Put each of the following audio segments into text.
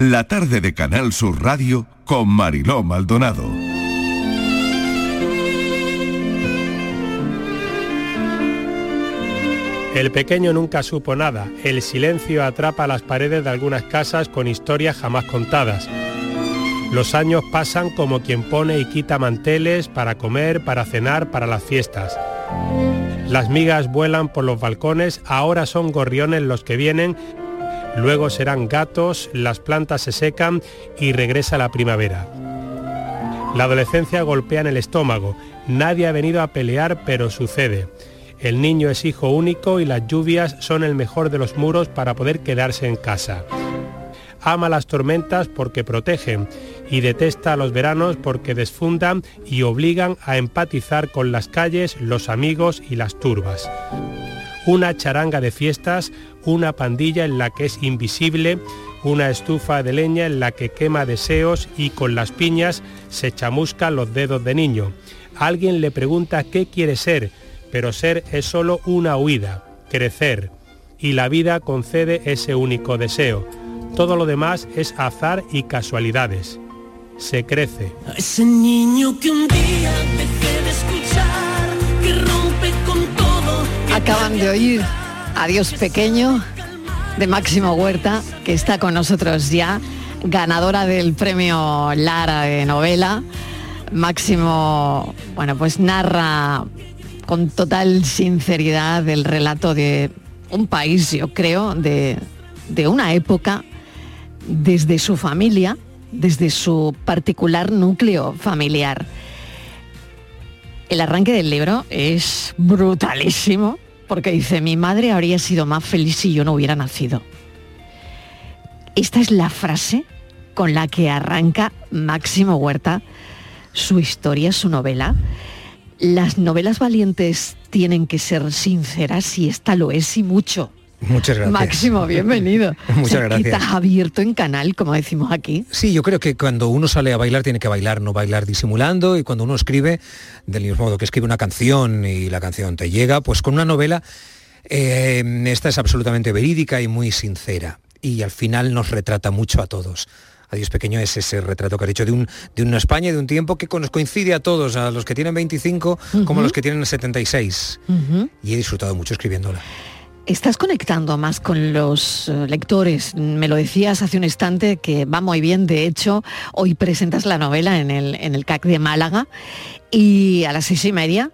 La tarde de Canal Sur Radio con Mariló Maldonado. El pequeño nunca supo nada. El silencio atrapa las paredes de algunas casas con historias jamás contadas. Los años pasan como quien pone y quita manteles para comer, para cenar, para las fiestas. Las migas vuelan por los balcones, ahora son gorriones los que vienen, luego serán gatos, las plantas se secan y regresa la primavera. La adolescencia golpea en el estómago, nadie ha venido a pelear, pero sucede. El niño es hijo único y las lluvias son el mejor de los muros para poder quedarse en casa. Ama las tormentas porque protegen y detesta los veranos porque desfundan y obligan a empatizar con las calles, los amigos y las turbas. Una charanga de fiestas, una pandilla en la que es invisible, una estufa de leña en la que quema deseos y con las piñas se chamuscan los dedos de niño. Alguien le pregunta qué quiere ser, pero ser es solo una huida, crecer, y la vida concede ese único deseo. Todo lo demás es azar y casualidades. Se crece. ese niño que un día dejé de escuchar, que rompe con todo. Acaban de oír Adiós Pequeño de Máximo Huerta, que está con nosotros ya, ganadora del premio Lara de novela. Máximo, bueno, pues narra con total sinceridad el relato de un país, yo creo, de, de una época, desde su familia, desde su particular núcleo familiar. El arranque del libro es brutalísimo porque dice, mi madre habría sido más feliz si yo no hubiera nacido. Esta es la frase con la que arranca Máximo Huerta su historia, su novela. Las novelas valientes tienen que ser sinceras y esta lo es y mucho. Muchas gracias. Máximo, bienvenido. Muchas O sea, gracias. Estás abierto en canal, como decimos aquí. Sí, yo creo que cuando uno sale a bailar tiene que bailar, no bailar disimulando y cuando uno escribe, del mismo modo que escribe una canción y la canción te llega, pues con una novela eh, esta es absolutamente verídica y muy sincera y al final nos retrata mucho a todos. Adiós pequeño es ese retrato que has dicho de, un, de una España, de un tiempo que nos coincide a todos, a los que tienen 25 como a los que tienen 76. Ujú. Y he disfrutado mucho escribiéndola. Estás conectando más con los eh, lectores. Me lo decías hace un instante que va muy bien. De hecho, hoy presentas la novela en el, en el CAC de Málaga y a las seis y media.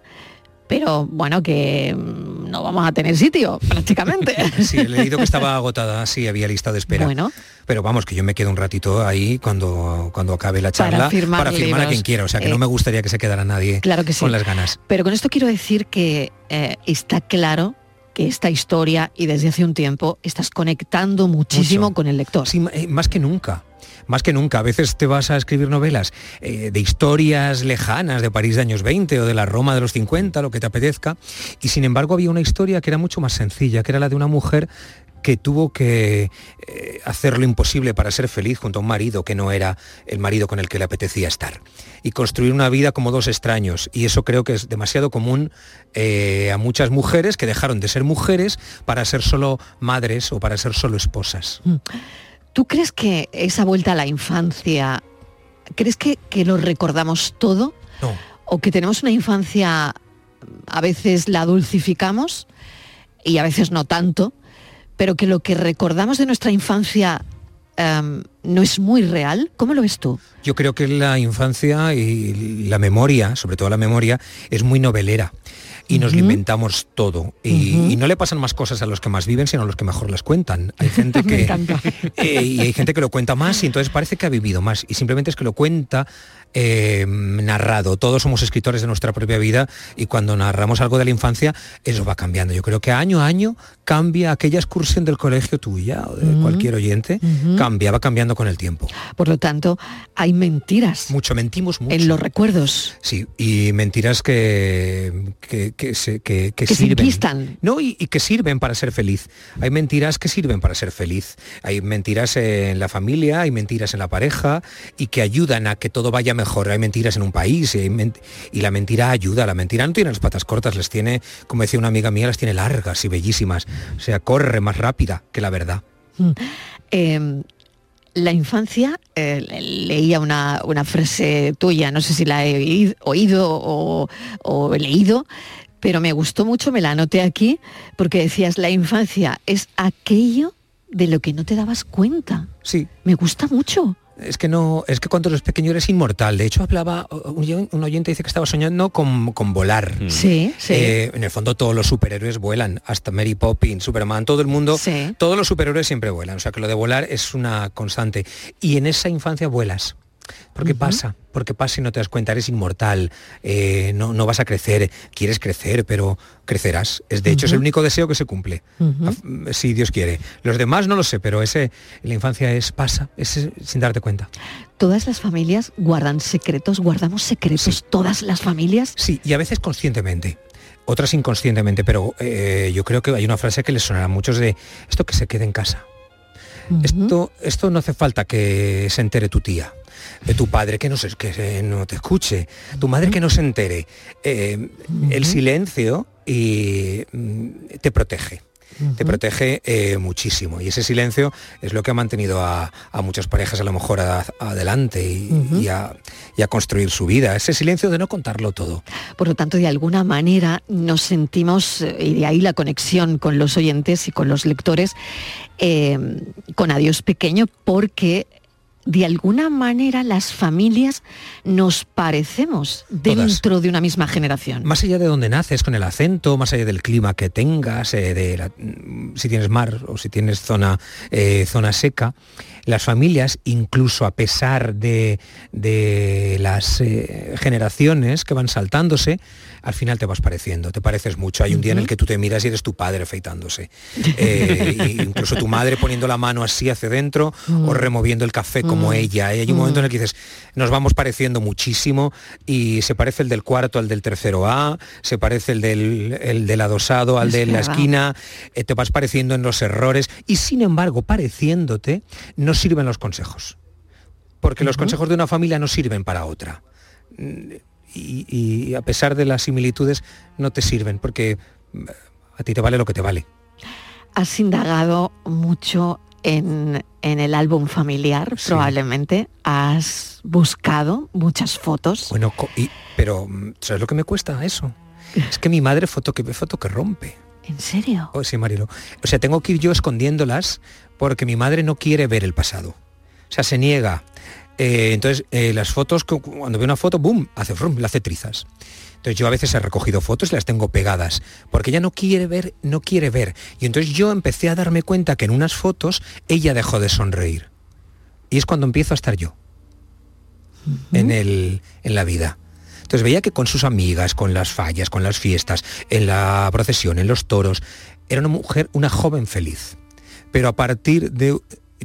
Pero bueno, que mm, no vamos a tener sitio prácticamente. Sí, he leído que estaba agotada, sí, había lista de espera. Bueno. Pero vamos, que yo me quedo un ratito ahí cuando, cuando acabe la Para charla firmar para firmar a quien quiera. O sea, que Eh, no me gustaría que se quedara nadie Claro que sí. con las ganas. Pero con esto quiero decir que eh, está claro que esta historia y desde hace un tiempo estás conectando muchísimo Mucho. con el lector. Sí, eh, más que nunca. Más que nunca. A veces te vas a escribir novelas eh, de historias lejanas de París de años 20 o de la Roma de los 50, lo que te apetezca. Y sin embargo había una historia que era mucho más sencilla, que era la de una mujer que tuvo que eh, hacer lo imposible para ser feliz junto a un marido que no era el marido con el que le apetecía estar. Y construir una vida como dos extraños. Y eso creo que es demasiado común eh, a muchas mujeres que dejaron de ser mujeres para ser solo madres o para ser solo esposas. ¿Tú crees que esa vuelta a la infancia, crees que, que lo recordamos todo? No. ¿O que tenemos una infancia, a veces la dulcificamos y a veces no tanto, pero que lo que recordamos de nuestra infancia em, no es muy real? ¿Cómo lo ves tú? Yo creo que la infancia y la memoria, sobre todo la memoria, es muy novelera. Y nos lo inventamos todo. Y, no le pasan más cosas a los que más viven, sino a los que mejor las cuentan. Hay gente que, eh, y hay gente que lo cuenta más y entonces parece que ha vivido más. Y simplemente es que lo cuenta eh, narrado. Todos somos escritores de nuestra propia vida y cuando narramos algo de la infancia, eso va cambiando. Yo creo que año a año cambia aquella excursión del colegio tuya o de Ujú. cualquier oyente, cambia, va cambiando con el tiempo. Por lo tanto, hay mentiras Mucho, mentimos mucho. en los recuerdos. Sí, y mentiras que, que, que se, que, que Que se sirven. No, y, y que sirven para ser feliz. Hay mentiras que sirven para ser feliz. Hay mentiras en la familia, hay mentiras en la pareja y que ayudan a que todo vaya mejor. Hay mentiras en un país y, la mentira ayuda. La mentira no tiene las patas cortas, las tiene, como decía una amiga mía, las tiene largas y bellísimas. O sea, corre más rápida que la verdad. Eh, la infancia, eh, leía una, una, frase tuya, no sé si la he oído o, o leído, pero me gustó mucho, me la anoté aquí, porque decías, la infancia es aquello de lo que no te dabas cuenta. Sí. Me gusta mucho. Es que no, es que cuando eres pequeño eres inmortal. De hecho, hablaba, un, oyente dice que estaba soñando con, volar. Mm. Sí, sí. Eh, en el fondo todos los superhéroes vuelan, hasta Mary Poppins, Superman, todo el mundo, todos los superhéroes siempre vuelan. O sea que lo de volar es una constante. Y en esa infancia vuelas. Porque pasa, porque pasa y no te das cuenta, eres inmortal, eh, no, no, vas a crecer, quieres crecer, pero crecerás. Es, de hecho, es el único deseo que se cumple, si Dios quiere. Los demás no lo sé, pero ese, la infancia es pasa, es sin darte cuenta. ¿Todas las familias guardan secretos? ¿Guardamos secretos todas las familias? Sí, y a veces conscientemente otras inconscientemente, pero eh, yo creo que hay una frase que les sonará a muchos de esto que se quede en casa. esto, esto no hace falta que se entere tu tía tu padre que no, se, que no te escuche, tu madre que no se entere. Eh, el silencio y, mm, te protege. Te protege eh, muchísimo y ese silencio es lo que ha mantenido a, muchas parejas a lo mejor adelante y, a, y, a, construir su vida. Ese silencio de no contarlo todo. Por lo tanto, de alguna manera nos sentimos, eh, y de ahí la conexión con los oyentes y con los lectores, con Adiós Pequeño, porque de alguna manera las familias nos parecemos dentro de una misma generación. Más allá de donde naces, con el acento, más allá del clima que tengas, eh, de mm, si tienes mar o si tienes zona, eh, zona seca, las familias, incluso a pesar de, las eh, generaciones que van saltándose, al final te vas pareciendo, te pareces mucho. Hay un día en el que tú te miras y eres tu padre afeitándose. Incluso tu madre poniendo la mano así hacia dentro o mm. removiendo el café como ella. hay un momento en el que dices, nos vamos pareciendo muchísimo y se parece el del cuarto al del tercero A, se parece el del, adosado al de la esquina, eh, te vas pareciendo en los errores y sin embargo pareciéndote no sirven los consejos. Porque los consejos de una familia no sirven para otra y, a pesar de las similitudes no te sirven porque mm, a ti te vale lo que te vale. Has indagado mucho en, el álbum familiar, probablemente. Has buscado muchas fotos. Bueno, pero mm, ¿sabes lo que me cuesta eso? Es que mi madre foto que ve, foto que rompe. ¿En serio? Oh, sí, Marilo. O sea, tengo que ir yo escondiéndolas porque mi madre no quiere ver el pasado. O sea, se niega. Eh, entonces, eh, las fotos, cuando veo una foto, ¡boom!, hace frum, le hace trizas. Entonces yo a veces he recogido fotos y las tengo pegadas, porque ella no quiere ver, no quiere ver. Y entonces yo empecé a darme cuenta que en unas fotos ella dejó de sonreír. Y es cuando empiezo a estar yo en, el, en la vida. Entonces veía que con sus amigas, con las fallas, con las fiestas, en la procesión, en los toros, era una mujer, una joven feliz. Pero a partir de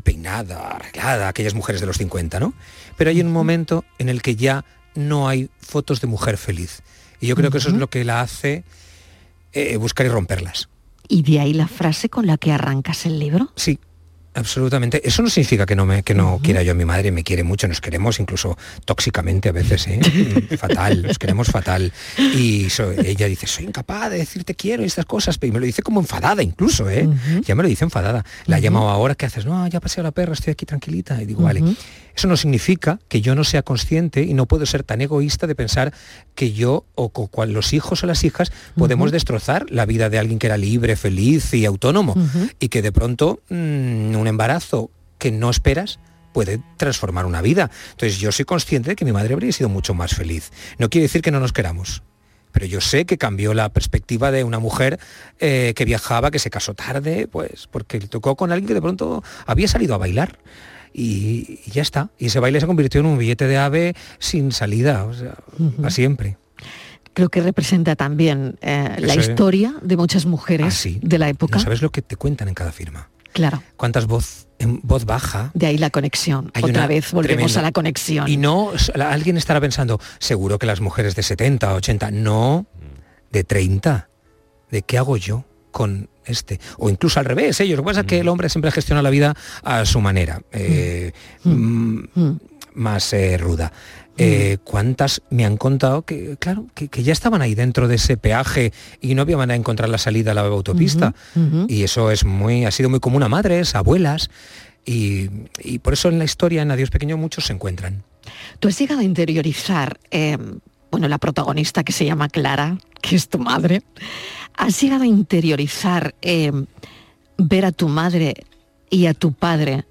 peinada, arreglada, aquellas mujeres de los 50, ¿no? Pero hay un momento en el que ya no hay fotos de mujer feliz. Y yo creo que eso es lo que la hace eh, buscar y romperlas. ¿Y de ahí la frase con la que arrancas el libro? Sí, Absolutamente. Eso no significa que no me que no quiera yo a mi madre, me quiere mucho, nos queremos incluso tóxicamente a veces, ¿eh? fatal, nos queremos fatal. Y ella dice, soy incapaz de decirte quiero y estas cosas, y me lo dice como enfadada incluso, ¿eh? Ya me lo dice enfadada. La he llamado ahora, ¿qué haces? No, ya pasé a la perra, estoy aquí tranquilita. Y digo, vale. Eso no significa que yo no sea consciente y no puedo ser tan egoísta de pensar que yo o con los hijos o las hijas podemos destrozar la vida de alguien que era libre, feliz y autónomo y que de pronto mm, un embarazo que no esperas puede transformar una vida. Entonces yo soy consciente de que mi madre habría sido mucho más feliz. No quiere decir que no nos queramos. Pero yo sé que cambió la perspectiva de una mujer eh, que viajaba, que se casó tarde, pues porque tocó con alguien que de pronto había salido a bailar y, ya está. Y ese baile se convirtió en un billete de ave sin salida, o sea, a siempre. Creo que representa también eh, la historia de muchas mujeres ah, de la época. ¿Sabes lo que te cuentan en cada firma? Claro. ¿Cuántas voz en voz baja? De ahí la conexión. Otra vez volvemos a la conexión. Y no, alguien estará pensando, seguro que las mujeres de 70, 80, no, de 30. ¿De qué hago yo con este. O incluso al revés, ellos. ¿eh? Lo que pasa es que el hombre siempre gestiona la vida a su manera, eh, mm. Mm, mm. más eh, ruda. ¿Cuántas me han contado que, claro, que, ya estaban ahí dentro de ese peaje y no había manera de encontrar la salida a la autopista? Y eso es muy, ha sido muy común a madres, abuelas, Y, y por eso en la historia, en Adiós Pequeño, muchos se encuentran. Tú has llegado a interiorizar, eh, bueno, la protagonista que se llama Clara, que es tu madre, has llegado a interiorizar eh, ver a tu madre y a tu padre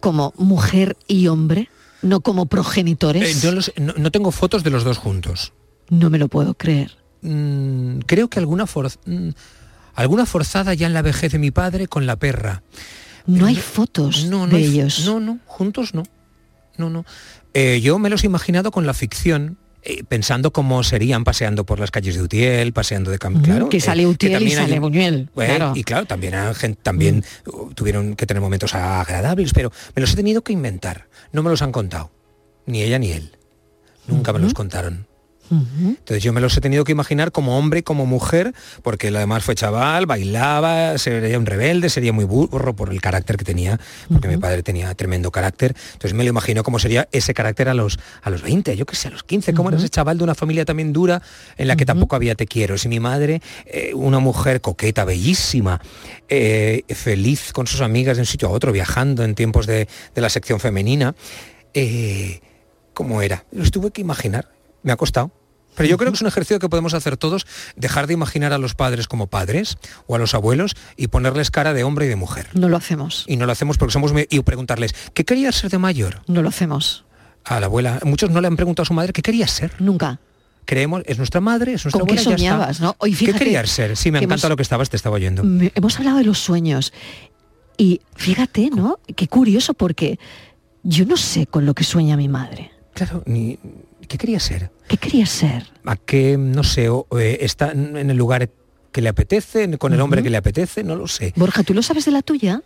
como mujer y hombre, no como progenitores. Eh, no, los- no- no tengo fotos de los dos juntos. No me lo puedo creer. Mm, creo que alguna, for- mm, alguna forzada ya en la vejez de mi padre con la perra. No hay fotos No, no de ellos. No, no, juntos no. No, no. Eh, yo me los he imaginado con la ficción. Eh, pensando cómo serían paseando por las calles de Utiel, paseando de campo, Ujú, claro. que eh, sale Utiel y también hay sale Buñuel, Eh, claro. Y claro, también, también uh, tuvieron que tener momentos agradables, pero me los he tenido que inventar. No me los han contado. Ni ella ni él. Nunca me los contaron. Entonces yo me los he tenido que imaginar como hombre y como mujer, porque él además fue chaval, bailaba, sería un rebelde, sería muy burro por el carácter que tenía, porque mi padre tenía tremendo carácter. Entonces me lo imagino cómo sería ese carácter a los, a los 20, yo qué sé, a los 15, cómo era ese chaval de una familia también dura, en la que tampoco había te quiero. Si mi madre, eh, una mujer coqueta, bellísima, eh, feliz con sus amigas de un sitio a otro, viajando en tiempos de, de la sección femenina, eh, ¿cómo era? Los tuve que imaginar, me ha costado. Pero yo creo que es un ejercicio que podemos hacer todos, dejar de imaginar a los padres como padres o a los abuelos y ponerles cara de hombre y de mujer. No lo hacemos. Y no lo hacemos porque somos... Y preguntarles, ¿qué querías ser de mayor? No lo hacemos. A la abuela. Muchos no le han preguntado a su madre, ¿qué querías ser? Nunca. Creemos, es nuestra madre, es nuestra ¿Con qué abuela. ya está. soñabas, no? Hoy ¿Qué fíjate querías ser? Sí, me encanta hemos- lo que estabas, te estaba oyendo. Hemos hablado de los sueños. Y fíjate, ¿no? Qué curioso porque yo no sé con lo que sueña mi madre. Claro, ni, ¿qué querías ser? ¿Qué quería ser? ¿A qué, no sé, o, eh, está en el lugar que le apetece, con el hombre que le apetece? No lo sé. Borja, ¿tú lo sabes de la tuya?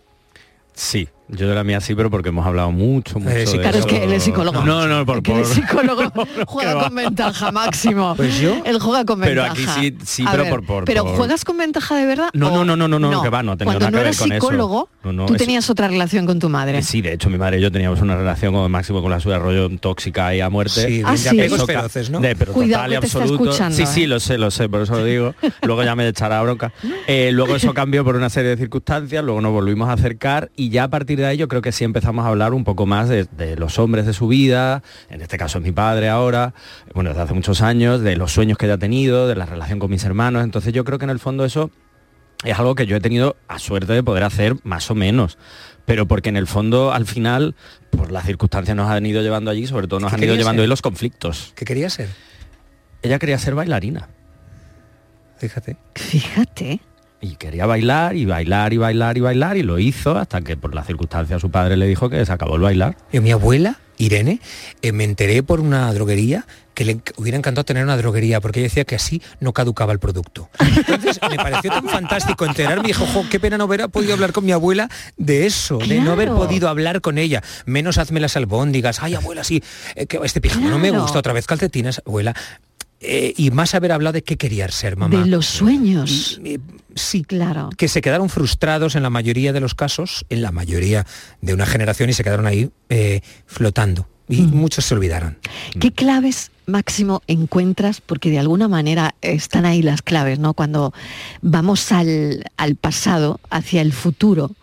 Sí, yo de la mía sí, pero porque hemos hablado mucho, mucho Eres de Claro, es que él es psicólogo. No, no, por, por- psicólogo juega con ventaja, Máximo. Pues yo- Él juega con Pero ventaja. aquí sí- sí, A pero ver, por- por- Pero ¿juegas con ventaja de verdad? No, no, no, no, no, no, que va, no Cuando nada no que ver con eso. psicólogo, No, no, tú es- tenías otra relación con tu madre. Eh, Sí, de hecho mi madre y yo teníamos una relación como máximo con la suya rollo tóxica y a muerte. Sí, de, Ah, sí. Eso feroces, ¿no? De, pero Cuidado, total y absoluto. sí, sí, ¿eh? lo sé, lo sé, por eso lo digo. Luego ya me echará bronca. Eh, luego eso cambió por una serie de circunstancias, luego nos volvimos a acercar y ya a partir de ahí yo creo que sí empezamos a hablar un poco más de, de los hombres de su vida, en este caso es mi padre ahora, bueno, desde hace muchos años, de los sueños que ella ha tenido, de la relación con mis hermanos. Entonces yo creo que en el fondo eso es algo que yo he tenido a suerte de poder hacer más o menos. Pero porque en el fondo, al final, por las circunstancias nos han ido llevando allí, sobre todo nos ¿Qué han ido llevando ser? ahí los conflictos. ¿Qué quería ser? Ella quería ser bailarina. Fíjate. Fíjate. Y quería bailar y bailar y bailar y bailar y lo hizo hasta que por las circunstancias su padre le dijo que se acabó el bailar. Eh, mi abuela, Irene, eh, me enteré por una droguería que le hubiera encantado tener una droguería, porque ella decía que así no caducaba el producto. Entonces me pareció tan fantástico enterarme y dijo, "Jo, qué pena no haber podido hablar con mi abuela de eso, de no haber podido hablar con ella. Menos hazme las albóndigas, ay abuela, sí, eh, que este pijama no me gusta, otra vez calcetines, abuela. Eh, y más haber hablado de qué quería ser mamá. De los sueños. Y, sí, Claro. que se quedaron frustrados en la mayoría de los casos, en la mayoría de una generación y se quedaron ahí eh, flotando. Y muchos se olvidaron. ¿Qué claves, Máximo, encuentras? Porque de alguna manera están ahí las claves, ¿no? Cuando vamos al, al pasado, hacia el futuro.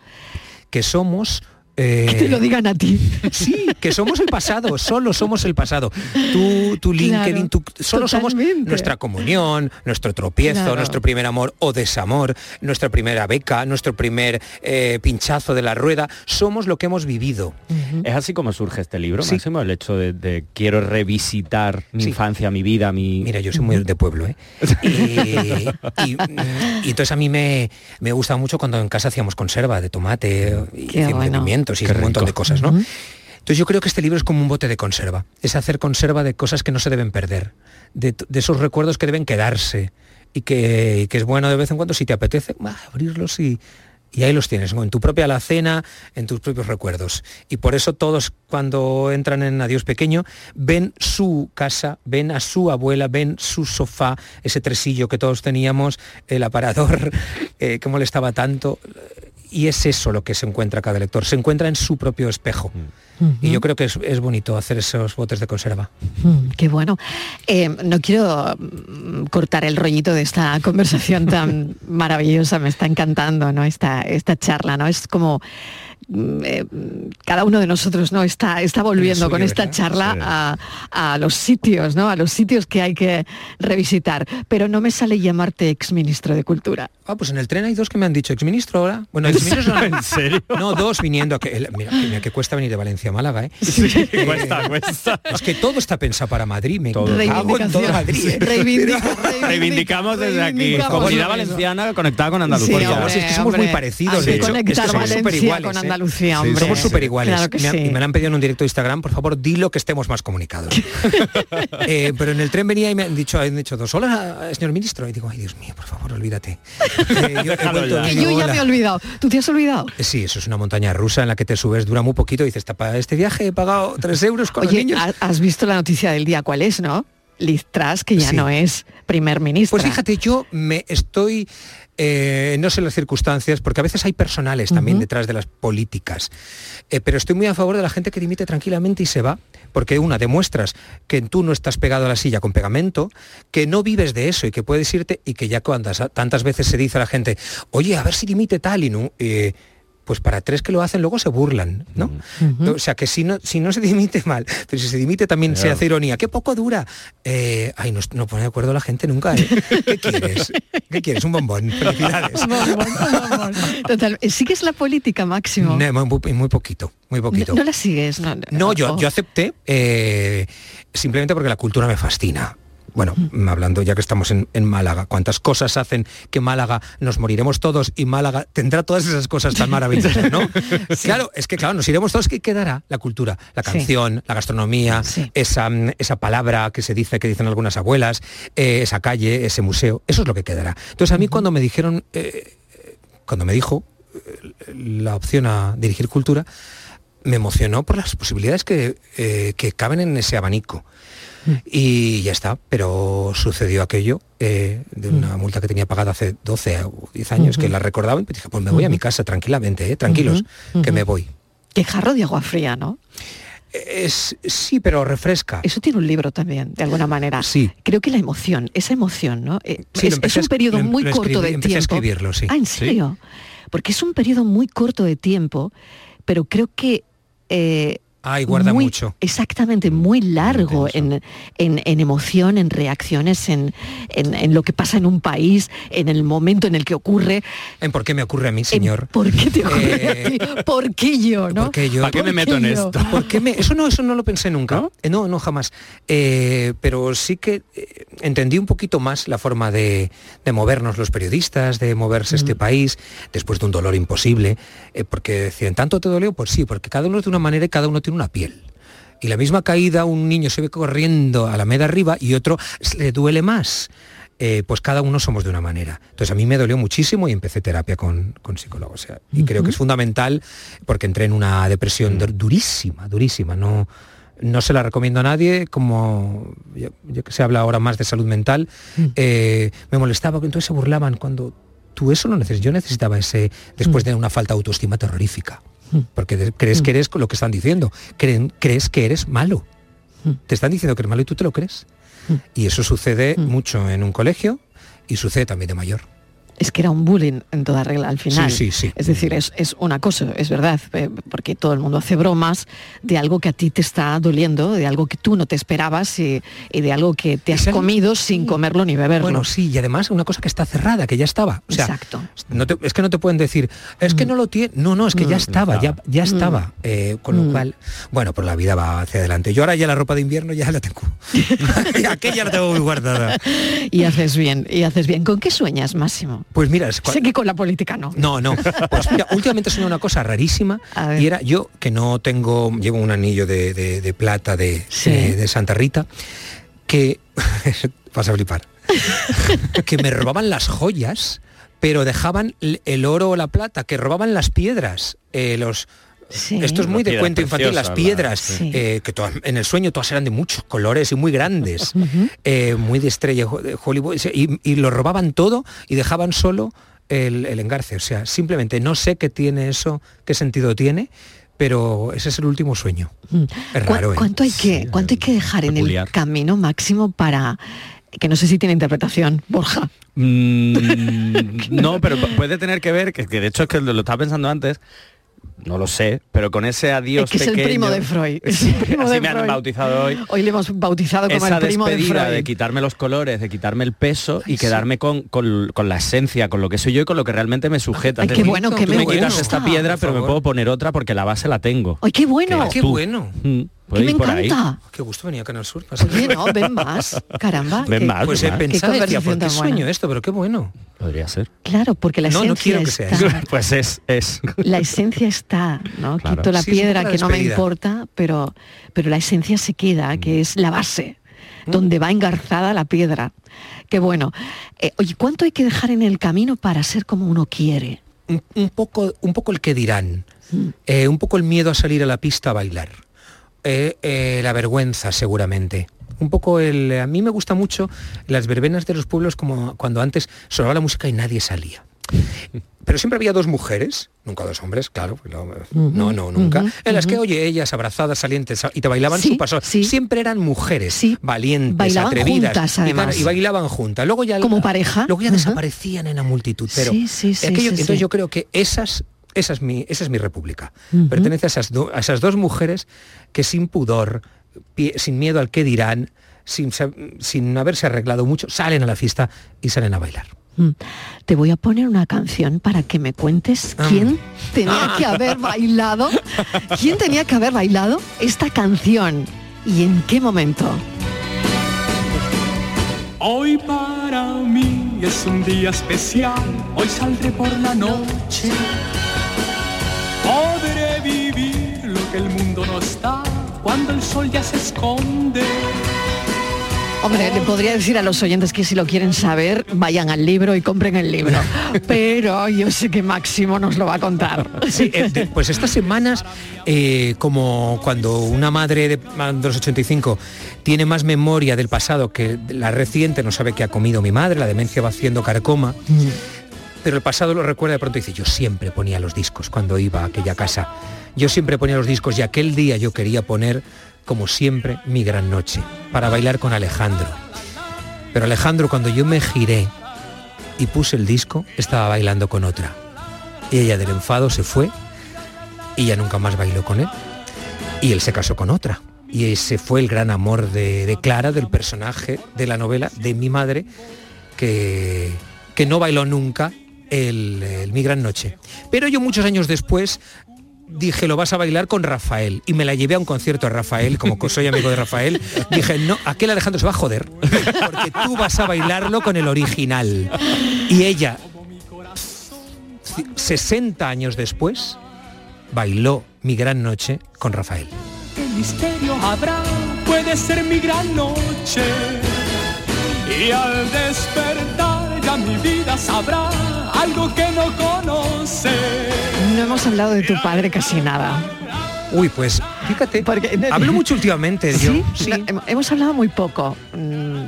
Que somos... eh, Que te lo digan a ti. Sí, que somos el pasado, solo somos el pasado. Tú, tu LinkedIn, Claro, solo somos nuestra comunión, nuestro tropiezo, Claro. nuestro primer amor o desamor, nuestra primera beca, nuestro primer eh, pinchazo de la rueda. Somos lo que hemos vivido. Es así como surge este libro, Sí. Máximo, el hecho de, de quiero revisitar mi Sí. infancia, mi vida, mi... Mira, yo soy muy de pueblo, ¿eh? Y, y- y entonces a mí me, me gusta mucho cuando en casa hacíamos conserva de tomate y Pimientos y Qué un montón de cosas, ¿no? Entonces yo creo que este libro es como un bote de conserva. Es hacer conserva de cosas que no se deben perder, de, de esos recuerdos que deben quedarse y que, y que es bueno de vez en cuando, si te apetece, bah, abrirlos y, y ahí los tienes, ¿no? en tu propia alacena, en tus propios recuerdos. Y por eso todos cuando entran en Adiós Pequeño ven su casa, ven a su abuela, ven su sofá, ese tresillo que todos teníamos, el aparador eh, que molestaba tanto. Y es eso lo que se encuentra cada lector, se encuentra en su propio espejo. Y yo creo que es, es bonito hacer esos botes de conserva. Mm, qué bueno. Eh, no quiero mm, cortar el rollito de esta conversación tan maravillosa, me está encantando, ¿no? Esta, esta charla, ¿no? Es como mm, eh, cada uno de nosotros no está, está volviendo con esta ¿verdad? charla a, a los sitios, ¿no? A los sitios que hay que revisitar. Pero no me sale llamarte exministro de Cultura. Ah, pues en el tren hay dos que me han dicho exministro ahora. Bueno, exministro no, ¿En serio? No, dos viniendo. Que, el- mira, mira que cuesta venir de Valencia a Málaga, ¿eh? Eh, cuesta, cuesta. Es que todo está pensado para Madrid. Me Todo. cago en todo Madrid. ¿eh? Reivindica- Reivindicamos desde aquí. Comunidad valenciana conectada con Andalucía. Es que somos hombre. muy parecidos, de que hecho. conectar Es que somos Valencia superiguales, con ¿eh? Andalucía, Sí, hombre. Somos súper iguales. Claro me, ha- sí. y me lo han pedido en un directo de Instagram, por favor, dilo que estemos más comunicados. Eh, pero en el tren venía y me han dicho, han dicho dos, hola, señor ministro. Y digo, ay Dios mío, por favor, olvídate. Eh, yo vuelto ya. y Que digo, yo ya "Hola". me he olvidado. ¿Tú te has olvidado? Eh, Sí, eso es una montaña rusa en la que te subes, dura muy poquito y dices, "Ta- para este viaje he pagado tres euros con los niños. ha- has visto la noticia del día, ¿cuál es, no? Liz Truss, que ya Sí. no es primer ministro. Pues fíjate, yo me estoy, eh, no sé las circunstancias, porque a veces hay personales también detrás de las políticas, Eh, pero estoy muy a favor de la gente que dimite tranquilamente y se va, porque una, demuestras que tú no estás pegado a la silla con pegamento, que no vives de eso y que puedes irte y que ya cuando tantas veces se dice a la gente, oye, a ver si dimite tal y no... eh, pues para tres que lo hacen luego se burlan, ¿no? O sea que si no, si no se dimite mal, pero si se dimite también se hace ironía. ¡Qué poco dura! Eh, ay, no, no pone de acuerdo la gente nunca. ¿eh? ¿Qué quieres? ¿Qué quieres? Un bombón. Felicidades. Total, ¿sigues la política, Máximo? No, muy, muy poquito, muy poquito. No, no la sigues, no. No, yo, yo acepté eh, simplemente porque la cultura me fascina. Bueno, hablando ya que estamos en, en Málaga, cuántas cosas hacen que Málaga nos moriremos todos y Málaga tendrá todas esas cosas tan maravillosas, ¿no? Claro, es que claro, nos iremos todos, ¿qué quedará? La cultura, la Sí. canción, la gastronomía, Sí. esa, mm, esa palabra que se dice, que dicen algunas abuelas, eh, esa calle, ese museo, eso es lo que quedará. Entonces a mí cuando me dijeron, eh, cuando me dijo eh, la opción a dirigir cultura, me emocionó por las posibilidades que, eh, que caben en ese abanico. Y ya está, pero sucedió aquello eh, de una multa que tenía pagada hace 12 o 10 años, que la recordaba y dije, pues me voy a mi casa tranquilamente, eh, tranquilos, que me voy. Qué jarro de agua fría, ¿no? Es, sí, pero refresca. Eso tiene un libro también, de alguna manera. Sí. Creo que la emoción, esa emoción, ¿no? Eh, Sí, es, un periodo lo- muy corto escribí- de a tiempo. escribirlo, sí. Ah, ¿en serio? Porque es un periodo muy corto de tiempo, pero creo que... eh, Ay, guarda muy- mucho. Exactamente, muy largo en, en- en emoción, en reacciones, en, en- en lo que pasa en un país, en el momento en el que ocurre. ¿En por qué me ocurre a mí, señor? ¿Por qué te ocurre Eh, a ti? ¿Por qué yo, no? ¿Por qué yo? ¿Para qué me meto en yo? esto? ¿Por qué me- Eso no, eso no lo pensé nunca. Eh, ¿No? no, jamás. Eh, pero sí que eh, entendí un poquito más la forma de, de movernos los periodistas, de moverse este país, después de un dolor imposible. eh, porque decían, ¿tanto te dolió? Pues sí, porque cada uno es de una manera y cada uno tiene una piel. Y la misma caída, un niño se ve corriendo a la media arriba y otro le duele más. Eh, pues cada uno somos de una manera. Entonces a mí me dolió muchísimo y empecé terapia con, con psicólogo. O sea, y creo que es fundamental porque entré en una depresión dur- durísima, durísima. No, no se la recomiendo a nadie, como yo, yo que se habla ahora más de salud mental, eh, me molestaba que entonces se burlaban cuando tú eso lo necesitas. Yo necesitaba ese, después de una falta de autoestima terrorífica. Porque crees que eres lo que están diciendo, creen- crees que eres malo. Te están diciendo que eres malo y tú te lo crees. Y eso sucede mucho en un colegio y sucede también de mayor. Es que era un bullying en toda regla al final. Sí, sí, sí. Es decir, es, es un acoso, es verdad, eh, porque todo el mundo hace bromas de algo que a ti te está doliendo, de algo que tú no te esperabas y, y de algo que te has comido sin comerlo ni beberlo. Bueno, sí, y además una cosa que está cerrada, que ya estaba. O sea, Exacto. no te- es que no te pueden decir, es que no lo tiene. No, no, es que ya estaba, ya, ya estaba. Eh, con lo cual, bueno, pues la vida va hacia adelante. Yo ahora ya la ropa de invierno ya la tengo. Aquella la tengo muy guardada. Y haces bien, y haces bien. ¿Con qué sueñas, Máximo? Pues mira, es Sé que con la política no. No, no. Pues mira, últimamente soñé una cosa rarísima y era yo que no tengo, llevo un anillo de, de- de plata de, Sí. de- Santa Rita, que vas a flipar, que me robaban las joyas, pero dejaban el oro o la plata, que robaban las piedras, eh, los Sí. esto es muy de cuento infantil, las piedras, sí. eh, que todas- en el sueño todas eran de muchos colores y muy grandes, eh, muy de estrella de Hollywood, y, y lo robaban todo y dejaban solo el, el engarce. O sea, simplemente no sé qué tiene eso, qué sentido tiene, pero ese es el último sueño. Es ¿Cu- raro, ¿eh? ¿Cuánto hay que, cuánto hay que dejar en el camino máximo para que no sé si tiene interpretación, Borja? Mm, no, pero pu- puede tener que ver, que, que de hecho es que lo estaba pensando antes, no lo sé, pero con ese adiós Es que es el pequeño- primo de Freud. Es el primo así de me han bautizado hoy. Hoy le hemos bautizado como Esa el primo de despedida Freud. de, quitarme los colores, de quitarme el peso y quedarme con, con- con la esencia, con lo que soy yo y con lo que realmente me sujeta. Ay, Es qué bueno, que tú me me quitas esta piedra, pero me puedo poner otra porque la base la tengo. ¡Ay, qué bueno! Que Qué bueno. Mm, Que puede me ahí. encanta. Qué gusto venía a Canal Sur. Oye, no, ven más. Caramba. Ven más, Pues he pensado, Qué decía, ¿por qué buena. sueño esto? Pero qué bueno. Podría ser. Claro, porque la No, no esencia quiero que sea está. eso. Pues es, es. La esencia está, ¿no? Claro. Quito la Sí, piedra que no me importa, pero, pero la esencia se queda, que es la base, donde va engarzada la piedra. Qué bueno. Eh, oye, ¿cuánto hay que dejar en el camino para ser como uno quiere? un, un poco, un poco el que dirán, eh, un poco el miedo a salir a la pista a bailar, eh, eh, la vergüenza seguramente. Un poco el... A mí me gusta mucho las verbenas de los pueblos como cuando antes sonaba la música y nadie salía. Pero siempre había dos mujeres, nunca dos hombres, claro, no, no, nunca, en las que, oye, ellas abrazadas, salientes, y te bailaban Sí, su paso. sí. Siempre eran mujeres, Sí. valientes, Bailaban atrevidas. juntas, y tal, además. Y, bailaban juntas. Luego ya, Como pareja. Luego ya desaparecían en la multitud. Pero aquello- entonces yo creo que esas, esa, es mi, esa es mi república. Pertenece a esas, do- a esas dos mujeres que sin pudor, pie- sin miedo al que dirán, sin, sin haberse arreglado mucho, salen a la fiesta y salen a bailar. Mm. Te voy a poner una canción para que me cuentes Ah. quién tenía que haber bailado, quién tenía que haber bailado esta canción y en qué momento. Hoy para mí es un día especial, hoy saldré por la noche. Está cuando el sol ya se esconde. Hombre, le podría decir a los oyentes que si lo quieren saber, vayan al libro y compren el libro. Pero yo sé que Máximo nos lo va a contar. Sí, eh, de- pues estas semanas, eh, como cuando una madre de, de los 85 tiene más memoria del pasado que la reciente, no sabe qué ha comido mi madre, la demencia va haciendo carcoma, pero el pasado lo recuerda de pronto y dice, yo siempre ponía los discos cuando iba a aquella casa. Yo siempre ponía los discos y aquel día yo quería poner, como siempre, mi gran noche, para bailar con Alejandro. Pero Alejandro, cuando yo me giré y puse el disco, estaba bailando con otra. Y ella del enfado se fue y ya nunca más bailó con él. Y él se casó con otra. Y ese fue el gran amor de, de Clara, del personaje de la novela, de mi madre, que, que no bailó nunca el, Mi Gran Noche. Pero yo muchos años después dije, lo vas a bailar con Rafael. Y me la llevé a un concierto a Rafael, como soy amigo de Rafael. Dije, no, aquel Alejandro se va a joder, porque tú vas a bailarlo con el original. Y ella, ci- 60 años después, bailó Mi Gran Noche con Rafael. ¿Qué misterio? Puede ser mi gran noche. Y al despertar mi vida sabrá algo que no conoce. No hemos hablado de tu padre casi nada. Uy, pues fíjate, Porque- hablo mucho últimamente yo. ¿Sí? Sí. No, hemos hablado muy poco. Mm,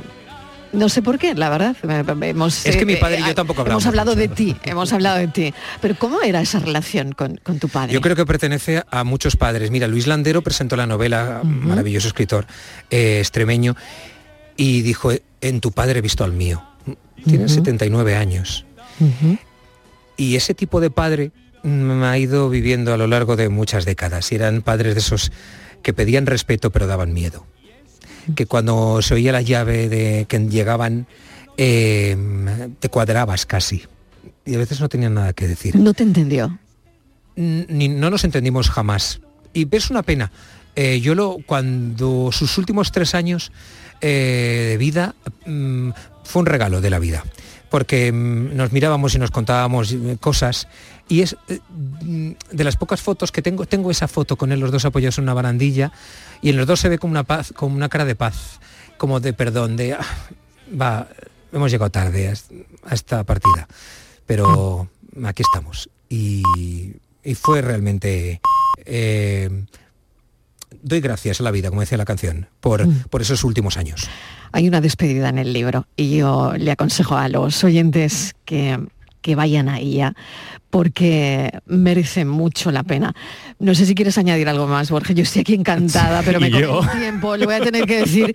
No sé por qué, la verdad. Hemos, Es que mi eh, padre y yo eh, tampoco Hemos hablamos hablado mucho. de ti, hemos hablado de ti. Pero ¿cómo era esa relación con, con tu padre? Yo creo que pertenece a muchos padres. Mira, Luis Landero presentó la novela, maravilloso escritor eh, extremeño, y dijo, en tu padre he visto al mío. Tiene 79 años. Y ese tipo de padre mm, ha ido viviendo a lo largo de muchas décadas. Y eran padres de esos que pedían respeto pero daban miedo. Que cuando se oía la llave de que llegaban, eh, te cuadrabas casi. Y a veces no tenían nada que decir. No te entendió. ni, no nos entendimos jamás. Y es una pena. Eh, yo lo, cuando sus últimos tres años eh, de vida mm, fue un regalo de la vida. Porque mm, nos mirábamos y nos contábamos eh, cosas. Y es eh, mm, de las pocas fotos que tengo, tengo esa foto con él, los dos apoyados en una barandilla, y en los dos se ve como una paz, como una cara de paz, como de perdón, de "Ah, va, hemos llegado tarde a, est- a esta partida. Pero aquí estamos. Y, y fue realmente. eh, doy gracias a la vida, como decía la canción, por, por esos últimos años. Hay una despedida en el libro y yo le aconsejo a los oyentes que que vayan a ella porque merece mucho la pena. No sé si quieres añadir algo más, Borges. Yo estoy aquí encantada, pero me coge un tiempo. Le voy a tener que decir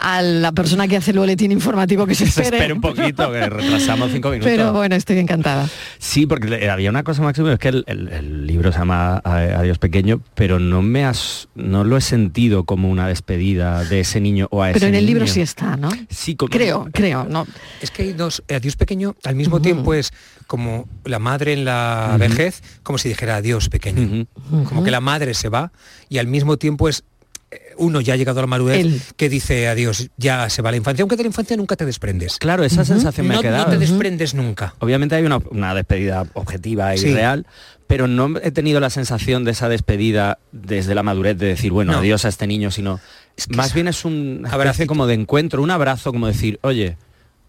a la persona que hace el boletín informativo que se Se espere. espera un poquito, que retrasamos cinco minutos. Pero bueno, estoy encantada. Sí, porque había una cosa, Máximo, es que el, el- el libro se llama Adiós Pequeño, pero no me has, no lo he sentido como una despedida de ese niño o a ese Pero en el libro niño. sí está, ¿no? Sí, como- Creo, creo, ¿no? Es que hay dos, adiós pequeño, al mismo tiempo es como la madre en la vejez, como si dijera adiós pequeño. Como que la madre se va y al mismo tiempo es eh, uno ya ha llegado a la madurez Él. que dice adiós, ya se va la infancia, aunque de la infancia nunca te desprendes. Claro, esa sensación me no, ha no quedado. te desprendes nunca. Obviamente hay una, una despedida objetiva y Sí. real, pero no he tenido la sensación de esa despedida desde la madurez de decir, bueno, No. adiós a este niño, sino más bien es un abrazo como de encuentro, un abrazo como decir, oye,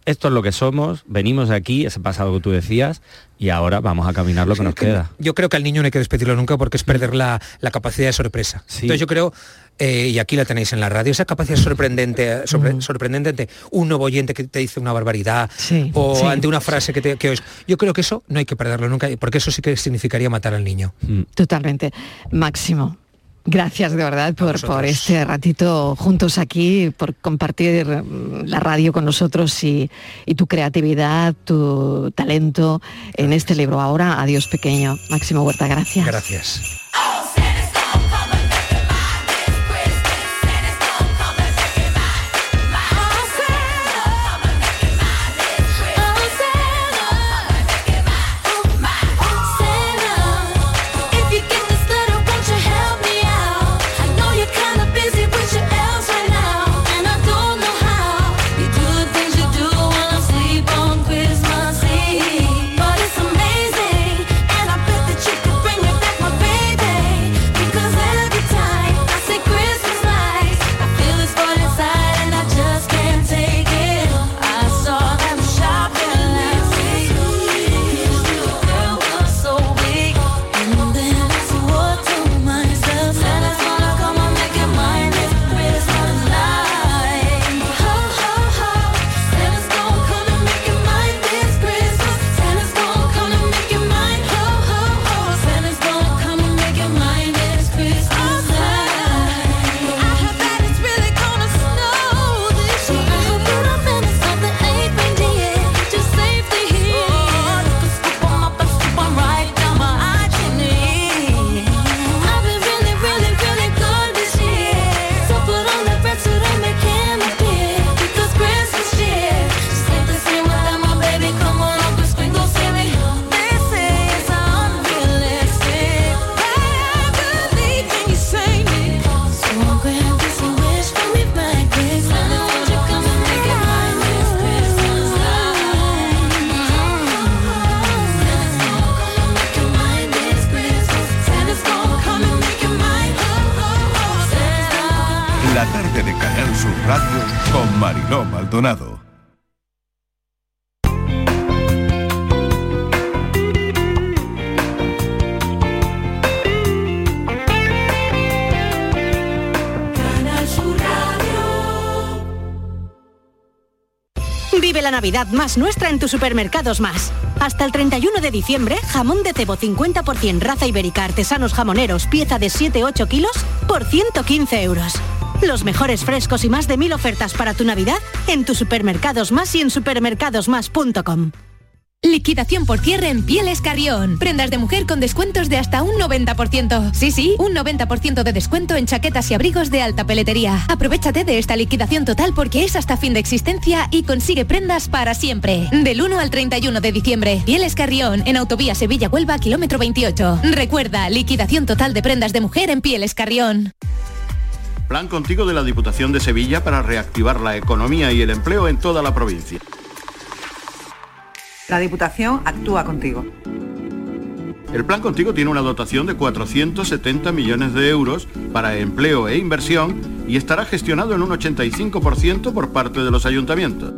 esto es lo que somos, venimos de aquí, ese pasado que tú decías, y ahora vamos a caminar lo que nos queda. Yo creo que al niño no hay que despedirlo nunca porque es perder la, la capacidad de sorpresa. Sí. Entonces yo creo, eh, y aquí la tenéis en la radio, esa capacidad sorprendente, sorpre- sorprendente ante un nuevo oyente que te dice una barbaridad Sí, o sí. ante una frase que, te, que os- Yo creo que eso no hay que perderlo nunca porque eso sí que significaría matar al niño. Mm. Totalmente. Máximo. Gracias de verdad por, por este ratito juntos aquí, por compartir mm, la radio con nosotros y, y tu creatividad, tu talento en este libro. Ahora, adiós pequeño. Máximo Huerta, gracias. Gracias. Navidad más nuestra en tus supermercados más. Hasta el 31 de diciembre, jamón de cebo 50% raza ibérica artesanos jamoneros, pieza de 7-8 kilos, por 115 euros. Los mejores frescos y más de mil ofertas para tu Navidad en tus supermercados más y en supermercadosmás.com. Liquidación por cierre en Pieles Carrión. Prendas de mujer con descuentos de hasta un 90%. Sí, sí, un 90% de descuento en chaquetas y abrigos de alta peletería. Aprovechate de esta liquidación total porque es hasta fin de existencia y consigue prendas para siempre. Del 1 al 31 de diciembre. Pieles Carrión en Autovía Sevilla-Huelva, kilómetro 28. Recuerda, liquidación total de prendas de mujer en Pieles Carrión. Plan contigo de la Diputación de Sevilla para reactivar la economía y el empleo en toda la provincia. La Diputación actúa contigo. El plan contigo tiene una dotación de 470 millones de euros para empleo e inversión y estará gestionado en un 85% por parte de los ayuntamientos.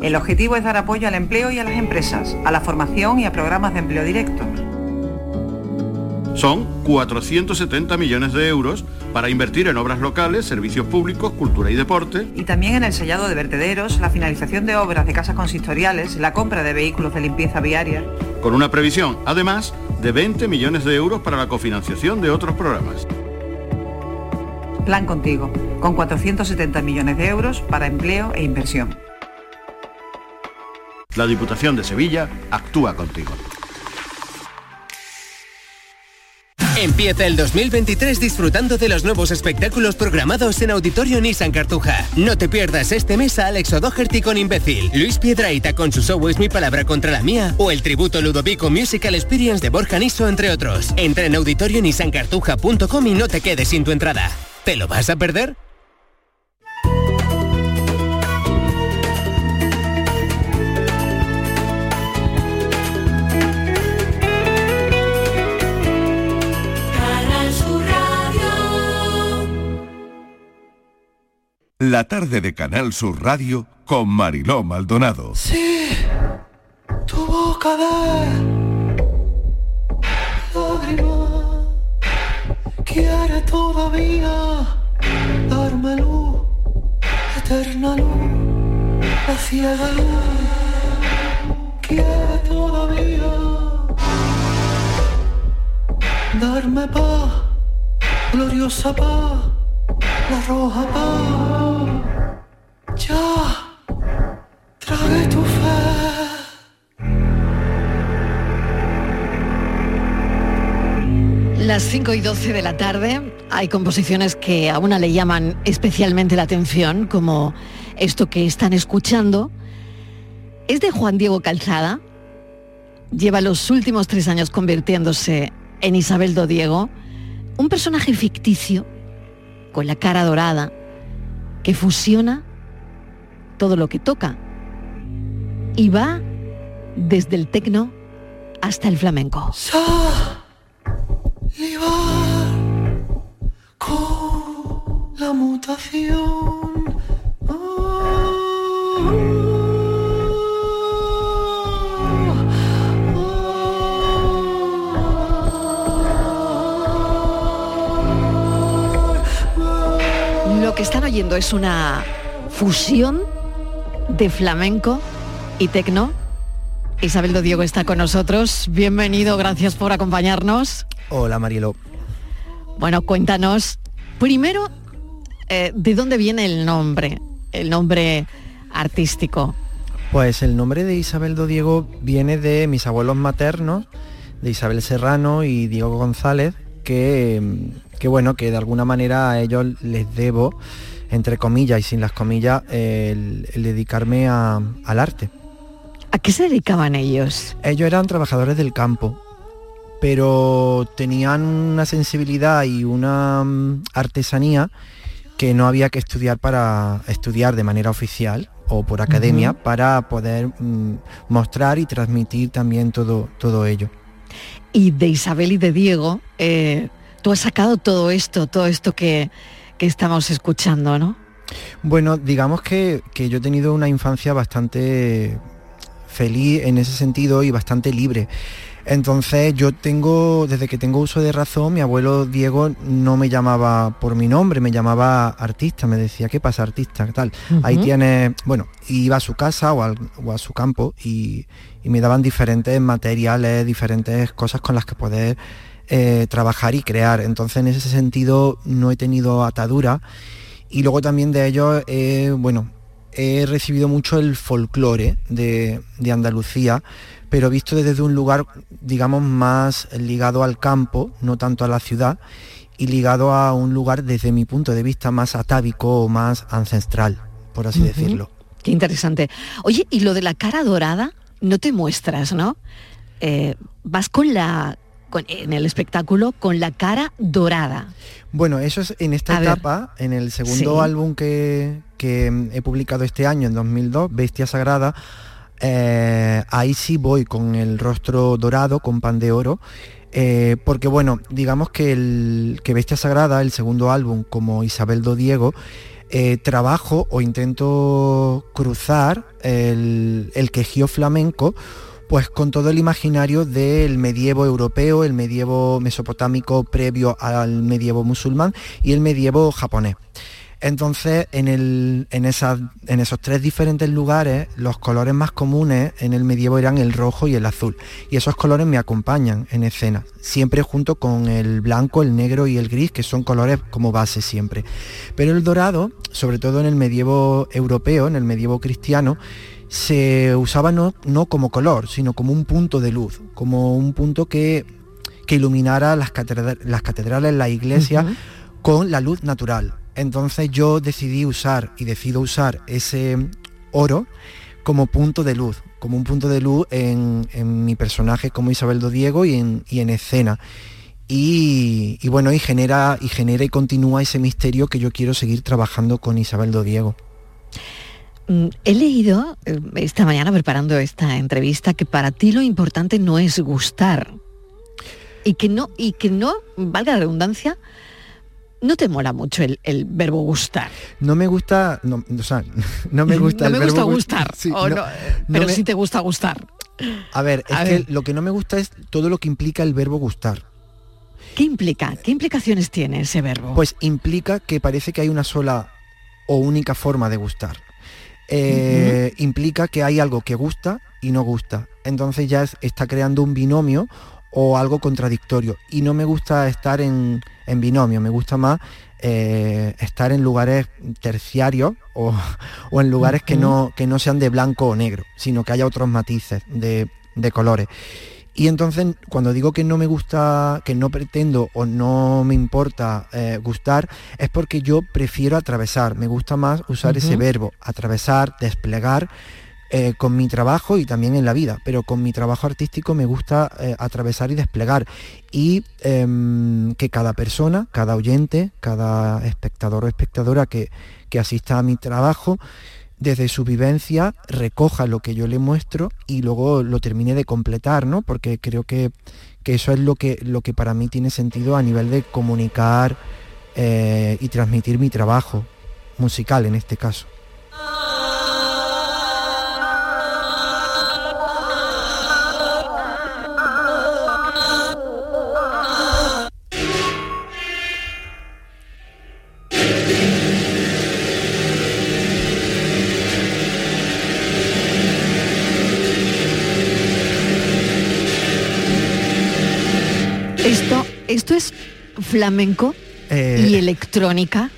El objetivo es dar apoyo al empleo y a las empresas, a la formación y a programas de empleo directo. Son 470 millones de euros para invertir en obras locales, servicios públicos, cultura y deporte. Y también en el sellado de vertederos, la finalización de obras de casas consistoriales, la compra de vehículos de limpieza viaria. Con una previsión, además, de 20 millones de euros para la cofinanciación de otros programas. Plan contigo, con 470 millones de euros para empleo e inversión. La Diputación de Sevilla actúa contigo. Empieza el 2023 disfrutando de los nuevos espectáculos programados en Auditorio Nissan Cartuja. No te pierdas este mes a Alex O'Doherty con Imbécil, Luis Piedraíta con su show Es mi palabra contra la mía o el tributo Ludovico Musical Experience de Borja Niso, entre otros. Entra en auditorionissancartuja.com y no te quedes sin tu entrada. ¿Te lo vas a perder? La tarde de Canal Sur Radio con Mariló Maldonado. Sí, tu boca de lágrima quiere todavía darme luz, eterna luz, la ciega quiere todavía darme paz, gloriosa paz, Las 5 y 12 de la tarde hay composiciones que a una le llaman especialmente la atención, como esto que están escuchando. Es de Juan Diego Calzada. Lleva los últimos tres años convirtiéndose en Isabel Do Diego, un personaje ficticio con la cara dorada que fusiona todo lo que toca y va desde el tecno hasta el flamenco. Lo que están oyendo es una fusión de flamenco y tecno. Isabel Do Diego está con nosotros. Bienvenido, gracias por acompañarnos. Hola Marielo. Bueno, cuéntanos primero eh, de dónde viene el nombre, el nombre artístico. Pues el nombre de Isabel Do Diego viene de mis abuelos maternos, de Isabel Serrano y Diego González, que, que bueno, que de alguna manera a ellos les debo, entre comillas y sin las comillas, el, el dedicarme a- al arte. ¿A qué se dedicaban ellos? Ellos eran trabajadores del campo, pero tenían una sensibilidad y una mm, artesanía que no había que estudiar para estudiar de manera oficial o por academia para poder mm, mostrar y transmitir también todo, todo ello. Y de Isabel y de Diego, eh, tú has sacado todo esto, todo esto que, que estamos escuchando, ¿no? Bueno, digamos que, que yo he tenido una infancia bastante feliz en ese sentido y bastante libre. Entonces yo tengo, desde que tengo uso de razón, mi abuelo Diego no me llamaba por mi nombre, me llamaba artista, me decía, ¿qué pasa artista? ¿Qué tal? Ahí tiene, bueno, iba a su casa o, al- o a su campo y, y me daban diferentes materiales, diferentes cosas con las que poder eh, trabajar y crear. Entonces en ese sentido no he tenido atadura y luego también de ellos, eh, bueno, he recibido mucho el folclore de, de Andalucía, pero visto desde un lugar, digamos, más ligado al campo, no tanto a la ciudad, y ligado a un lugar desde mi punto de vista más atávico o más ancestral, por así decirlo. Qué interesante. Oye, y lo de la cara dorada, no te muestras, ¿no? Eh, vas con la, con- en el espectáculo con la cara dorada. Bueno, eso es en esta A ver. etapa, en el segundo Sí. álbum que, que, he publicado este año, en 2002, Bestia Sagrada, eh, ahí sí voy con el rostro dorado, con pan de oro, eh, porque bueno, digamos que, el, que Bestia Sagrada, el segundo álbum, como Isabel Do Diego, eh, trabajo o intento cruzar el, el quejío flamenco pues con todo el imaginario del medievo europeo, el medievo mesopotámico previo al medievo musulmán y el medievo japonés. Entonces, en, esos tres diferentes lugares, los colores más comunes en el medievo eran el rojo y el azul. Y esos colores me acompañan en escena, siempre junto con el blanco, el negro y el gris, que son colores como base siempre. Pero el dorado, sobre todo en el medievo europeo, en el medievo cristiano, se usaba no, no como color, sino como un punto de luz, como un punto que, que iluminara las, catedra- las catedrales, las iglesias, con la luz natural. Entonces yo decidí usar y decido usar ese oro como punto de luz, como un punto de luz en, en mi personaje como Isabel do Diego y en, y en escena. Y, y bueno, y genera, y genera y continúa ese misterio que yo quiero seguir trabajando con Isabel do Diego. Mm, He leído eh, esta mañana preparando esta entrevista que para ti lo importante no es gustar y que no y que no valga la redundancia no te mola mucho el, el verbo gustar. No me gusta, no, o sea, no me gusta no el me gusta verbo gust- gustar, Sí, o no- no, no pero me- sí te gusta gustar. A ver, es A que ver. lo que no me gusta es todo lo que implica el verbo gustar. ¿Qué implica? ¿Qué implicaciones tiene ese verbo? Pues implica que parece que hay una sola o única forma de gustar. Eh, Implica que hay algo que gusta y no gusta. Entonces ya es- está creando un binomio o algo contradictorio. Y no me gusta estar en, en binomio, me gusta más eh, estar en lugares terciarios o, o en lugares que, no, que no sean de blanco o negro, sino que haya otros matices de, de colores. Y entonces cuando digo que no me gusta, que no pretendo o no me importa eh, gustar, es porque yo prefiero atravesar, me gusta más usar ese verbo, atravesar, desplegar eh, con mi trabajo y también en la vida, pero con mi trabajo artístico me gusta eh, atravesar y desplegar. Y em, que cada persona, cada oyente, cada espectador o espectadora que, que asista a mi trabajo, desde su vivencia recoja lo que yo le muestro y luego lo termine de completar, ¿no? Porque creo que, que eso es lo que, lo que para mí tiene sentido a nivel de comunicar eh, y transmitir mi trabajo musical en este caso. Esto, es flamenco Eh, y electrónica.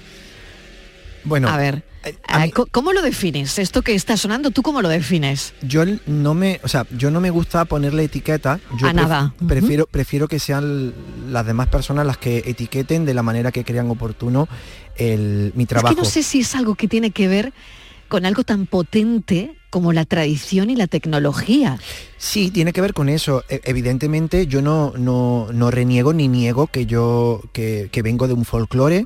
Bueno, a ver, ah, co- ¿cómo lo defines? Esto que está sonando, ¿tú cómo lo defines? Yo no me, o sea, yo no me gusta ponerle etiqueta. Yo A nada. Prefiero, prefiero que sean las demás personas las que etiqueten de la manera que crean oportuno el, mi trabajo. Es que no sé si es algo que tiene que ver con algo tan potente como la tradición y la tecnología. Sí, tiene que ver con eso. E- evidentemente yo no, no, no reniego ni niego que yo que, que vengo de un folclore,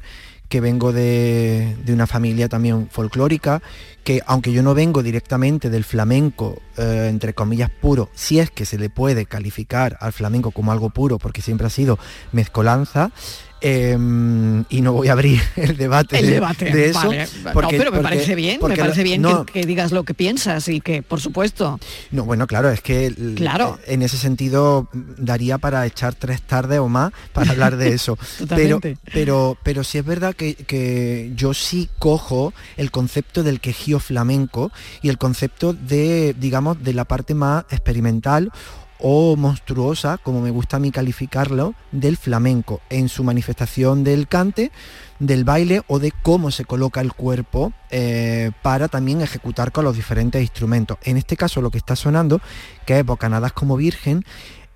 que vengo de, de una familia también folclórica, que aunque yo no vengo directamente del flamenco, eh, entre comillas, puro, si es que se le puede calificar al flamenco como algo puro, porque siempre ha sido mezcolanza, em, y no voy a abrir el debate, El de, debate, de eso. vale. porque- no, pero me porque- parece bien, me parece bien no, que, que digas lo que piensas y que, por supuesto, no, bueno, claro, es que Claro. en ese sentido mm, daría para echar tres tardes o más para hablar de eso. pero, pero, pero sí es verdad que, que yo sí cojo el concepto del quejío flamenco y el concepto de, digamos, de la parte más experimental o monstruosa, como me gusta a mí calificarlo, del flamenco, en su manifestación del cante, del baile o de cómo se coloca el cuerpo eh, para también ejecutar con los diferentes instrumentos. En este caso lo que está sonando, que es Bocanadas como Virgen,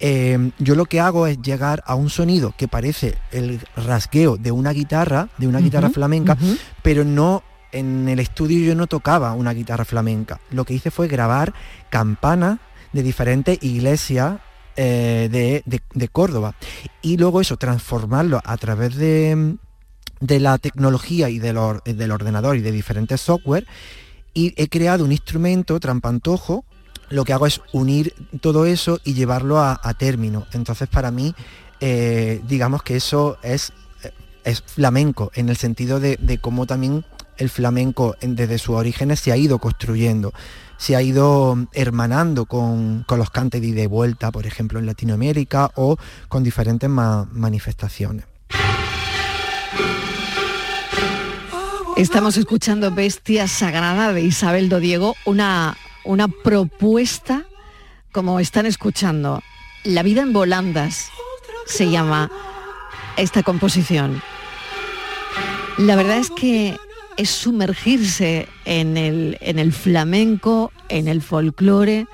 eh, yo lo que hago es llegar a un sonido que parece el rasgueo de una guitarra, de una guitarra flamenca, pero no en el estudio yo no tocaba una guitarra flamenca. Lo que hice fue grabar campanas de diferentes iglesias eh, de, de- Córdoba. Y luego eso, transformarlo a través de, de la tecnología y del, or- del ordenador y de diferentes software. Y he creado un instrumento trampantojo. Lo que hago es unir todo eso y llevarlo a, término. Entonces para mí, eh, digamos que eso es, es flamenco, en el sentido de, de cómo también el flamenco en- desde sus orígenes se ha ido construyendo, se ha ido hermanando con, con los cantes de ida y vuelta, por ejemplo, en Latinoamérica o con diferentes ma- manifestaciones. Estamos escuchando Bestia Sagrada de Isabel Dodiego, una, una propuesta, como están escuchando, La vida en volandas se llama esta composición. La verdad es que es sumergirse en el, en el flamenco, en el folclore,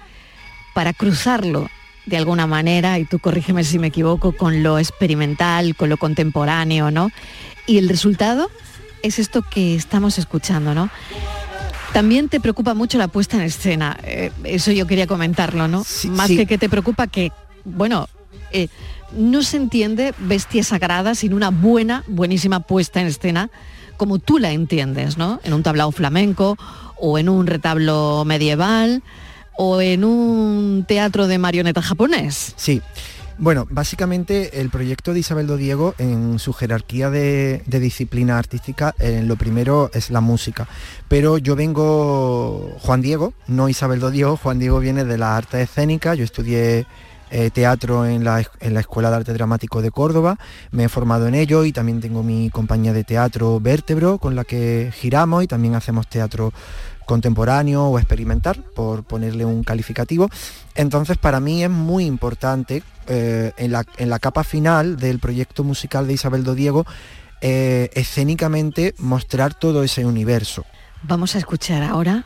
para cruzarlo de alguna manera, y tú corrígeme si me equivoco, con lo experimental, con lo contemporáneo, ¿no? Y el resultado es esto que estamos escuchando, ¿no? También te preocupa mucho la puesta en escena, eh, eso yo quería comentarlo, ¿no? Más sí. que que te preocupa que, bueno, eh, no se entiende Bestia Sagrada sin una buena, buenísima puesta en escena, como tú la entiendes, ¿no? En un tablao flamenco o en un retablo medieval o en un teatro de marioneta japonés. Sí. Bueno, básicamente el proyecto de Isabel Dodiego en su jerarquía de, disciplina artística, eh, lo primero es la música. Pero yo vengo, Juan Diego, no Isabel Dodiego, Juan Diego viene de las artes escénicas, yo estudié eh, teatro en la, en la Escuela de Arte Dramático de Córdoba, me he formado en ello y también tengo mi compañía de teatro Vértebro con la que giramos y también hacemos teatro contemporáneo o experimental, por ponerle un calificativo. Entonces para mí es muy importante eh, en, la, en la capa final del proyecto musical de Isabel Dodiego eh, escénicamente mostrar todo ese universo. Vamos a escuchar ahora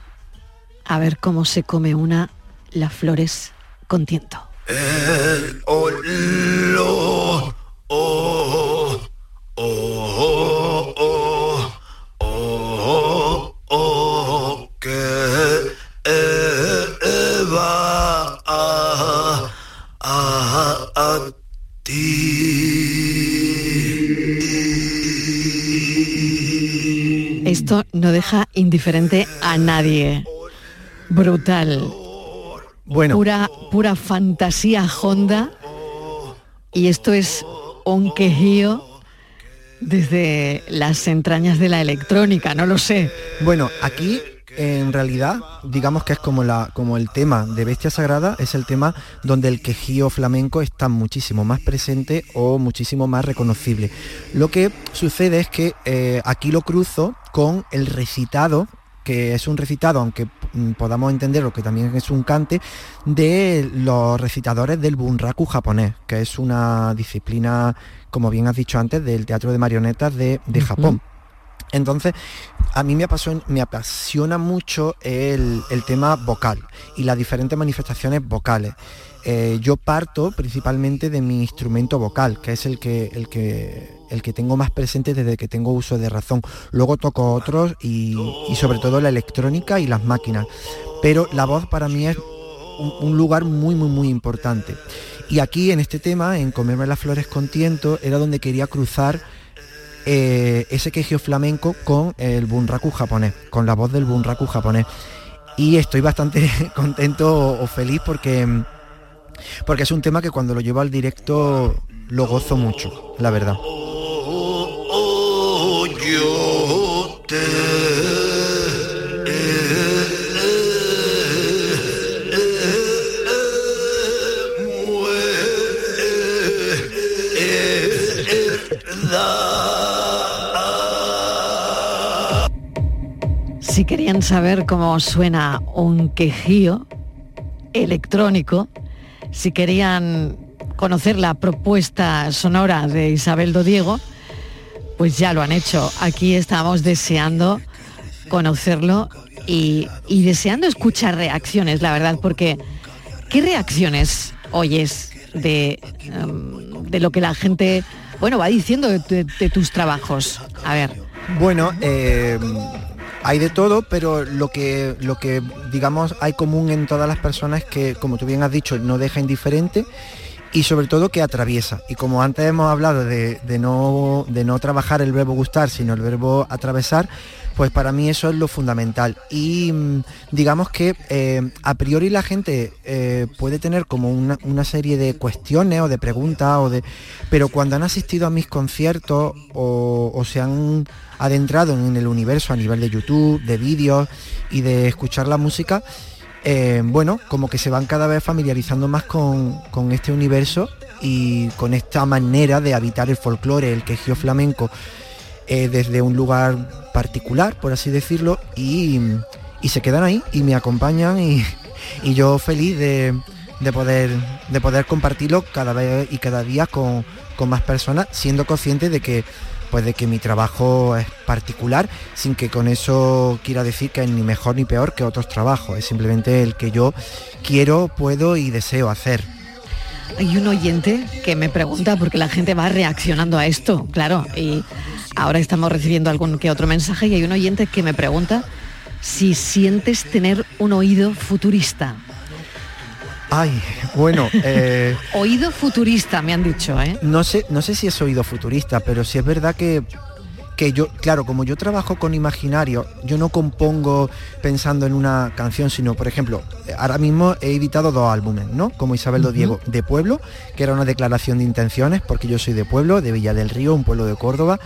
a ver cómo se come una las flores con tiento. El. Esto no deja indiferente a nadie. Brutal. Bueno. Pura, pura fantasía Honda. Y esto es un quejío desde las entrañas de la electrónica, no lo sé. Bueno, aquí en realidad digamos que es como, la, como el tema de Bestia Sagrada, es el tema donde el quejío flamenco está muchísimo más presente o muchísimo más reconocible. Lo que sucede es que eh, aquí lo cruzo con el recitado que es un recitado, aunque mm, podamos entenderlo que también es un cante, de los recitadores del bunraku japonés, que es una disciplina, como bien has dicho antes, del teatro de marionetas de, de. Japón. Entonces, a mí me apasiona, me apasiona mucho el, el tema vocal y las diferentes manifestaciones vocales. Eh, yo parto principalmente de mi instrumento vocal, que es el que, el, que, el que tengo más presente desde que tengo uso de razón. Luego toco otros y, sobre todo la electrónica y las máquinas. Pero la voz para mí es un, lugar muy, muy, muy importante. Y aquí en este tema, en Comerme las flores con tiento, era donde quería cruzar eh, ese quejío flamenco con el bunraku japonés, con la voz del bunraku japonés. Y estoy bastante contento o, o feliz porque, porque es un tema que cuando lo llevo al directo lo gozo mucho, la verdad. Si querían saber cómo suena un quejío electrónico, si querían conocer la propuesta sonora de Isabel Dodiego, pues ya lo han hecho. Aquí estamos deseando conocerlo y, y deseando escuchar reacciones, la verdad, porque ¿qué reacciones oyes de, em, de lo que la gente, bueno, va diciendo de, tus trabajos? A ver. Bueno, eh, hay de todo, pero lo que, lo que digamos hay común en todas las personas que, como tú bien has dicho, no deja indiferente y sobre todo que atraviesa. Y como antes hemos hablado de, de no, de no trabajar el verbo gustar, sino el verbo atravesar, pues para mí eso es lo fundamental. Y mm, digamos que eh, a priori la gente eh, puede tener como una, una serie de cuestiones o de preguntas, o de, pero cuando han asistido a mis conciertos o, o se han adentrado en el universo a nivel de YouTube, de vídeos y de escuchar la música, eh, bueno, como que se van cada vez familiarizando más con, con este universo y con esta manera de habitar el folclore, el quejío flamenco, eh, desde un lugar particular, por así decirlo, y, y se quedan ahí y me acompañan y, y yo feliz de, de poder, de poder compartirlo cada vez y cada día con, con más personas, siendo consciente de que pues de que mi trabajo es particular, sin que con eso quiera decir que es ni mejor ni peor que otros trabajos, es simplemente el que yo quiero, puedo y deseo hacer. Hay un oyente que me pregunta, porque la gente va reaccionando a esto, claro, y ahora estamos recibiendo algún que otro mensaje y hay un oyente que me pregunta si sientes tener un oído futurista. Ay, bueno, eh, Oído futurista, me han dicho, ¿eh? no sé, no sé si es oído futurista, pero sí es verdad que, que yo, claro, como yo trabajo con imaginario, yo no compongo pensando en una canción, sino, por ejemplo, ahora mismo he editado dos álbumes, ¿no? Como Isabel do Ujú. Diego, de Pueblo, que era una declaración de intenciones, porque yo soy de Pueblo, de Villa del Río, un pueblo de Córdoba,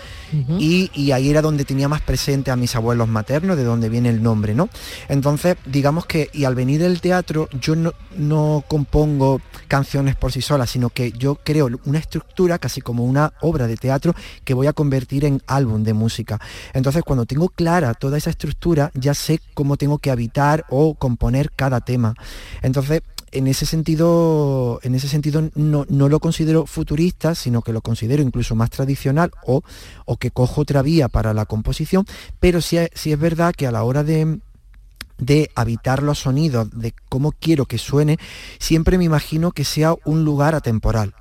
y, y ahí era donde tenía más presente a mis abuelos maternos, de donde viene el nombre, ¿no? Entonces, digamos que, y al venir del teatro, yo no, no compongo canciones por sí solas, sino que yo creo una estructura, casi como una obra de teatro, que voy a convertir en álbum de música. Entonces, cuando tengo clara toda esa estructura, ya sé cómo tengo que habitar o componer cada tema. Entonces, en ese sentido, en ese sentido no, no lo considero futurista, sino que lo considero incluso más tradicional o, o que cojo otra vía para la composición, pero sí, sí es verdad que a la hora de, de habitar los sonidos, de cómo quiero que suene, siempre me imagino que sea un lugar atemporal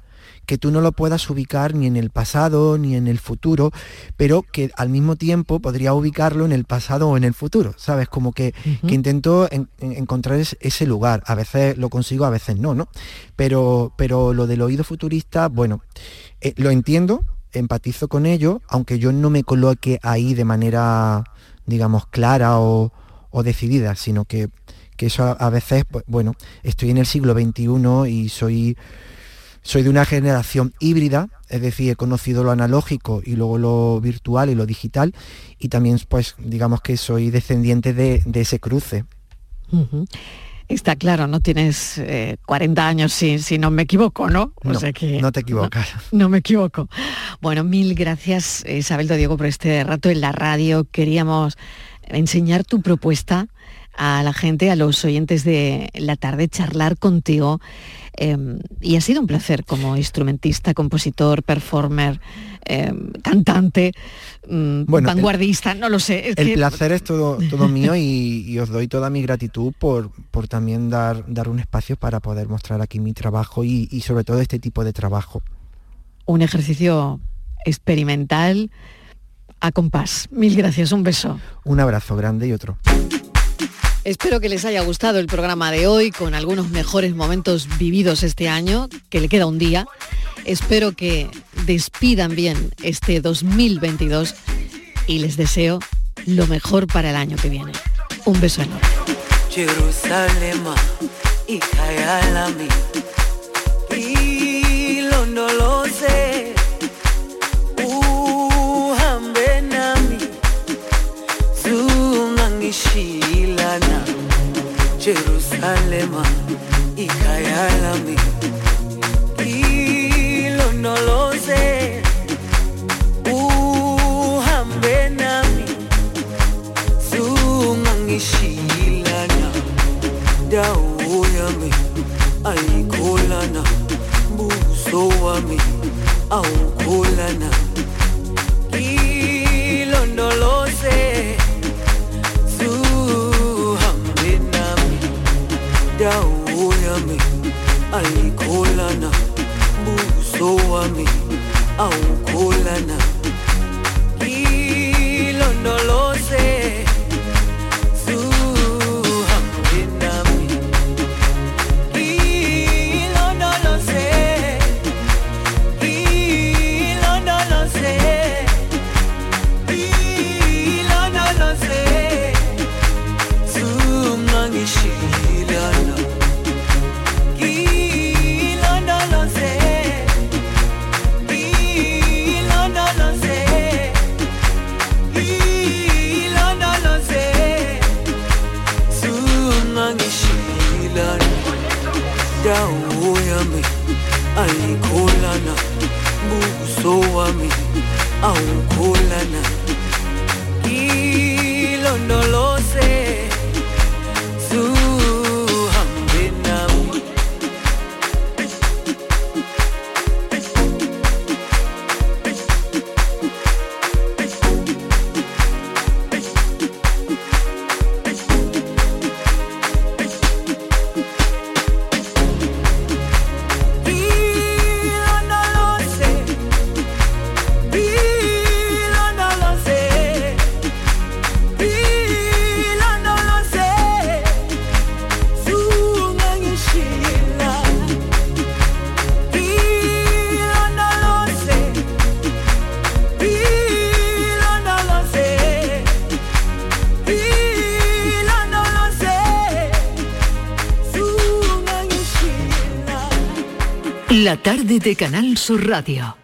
que tú no lo puedas ubicar ni en el pasado ni en el futuro, pero que al mismo tiempo podría ubicarlo en el pasado o en el futuro, ¿sabes? Como que, que intento en- en- encontrar es- ese lugar. A veces lo consigo, a veces no, ¿no? Pero, pero lo del oído futurista, bueno, eh, lo entiendo, empatizo con ello, aunque yo no me coloque ahí de manera, digamos, clara o, o decidida, sino que, que eso a, a veces, pues, bueno, estoy en el siglo XXI y soy soy de una generación híbrida, es decir, he conocido lo analógico y luego lo virtual y lo digital, y también, pues, digamos que soy descendiente de, de ese cruce. Está claro, no tienes eh, 40 años si, si no me equivoco, ¿no? O No, sea que- no te equivocas. No, me equivoco. Bueno, mil gracias Isabel de Diego por este rato en la radio. Queríamos enseñar tu propuesta a la gente, a los oyentes de la tarde, charlar contigo. Eh, y ha sido un placer como instrumentista, compositor, performer, eh, cantante, mm, el- vanguardista, no lo sé. es El que- placer es todo, todo mío y, y os doy toda mi gratitud por, por también dar, dar un espacio para poder mostrar aquí mi trabajo y, y sobre todo este tipo de trabajo. un ejercicio experimental a compás. Mil gracias, un beso. Un abrazo grande y otro. Espero que les haya gustado el programa de hoy con algunos mejores momentos vividos este año, que le queda un día. Espero que despidan bien este 2022 y les deseo lo mejor para el año que viene. Un beso enorme. Jerusalema ikhayalami ilondoloze uhambe nami zungangishilana dawo yami ayikholana buso wami awukholana alikholana buso wami awu dawo yami ayikholana buso wami awukholana ilondoloza Tarde de Canal Sur Radio.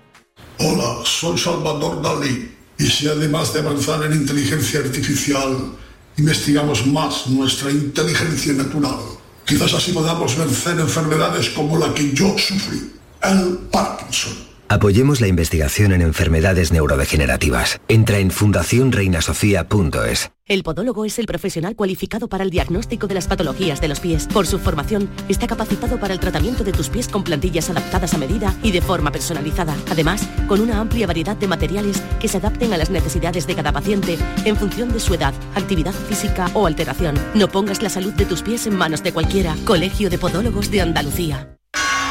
Hola, soy Salvador Dalí. Y si además de avanzar en inteligencia artificial, investigamos más nuestra inteligencia natural, quizás así podamos vencer enfermedades como la que yo sufrí, el Parkinson. Apoyemos la investigación en enfermedades neurodegenerativas. Entra en fundacionreinasofía.es. El podólogo es el profesional cualificado para el diagnóstico de las patologías de los pies. Por su formación, está capacitado para el tratamiento de tus pies con plantillas adaptadas a medida y de forma personalizada. Además, con una amplia variedad de materiales que se adapten a las necesidades de cada paciente en función de su edad, actividad física o alteración. No pongas la salud de tus pies en manos de cualquiera. Colegio de Podólogos de Andalucía.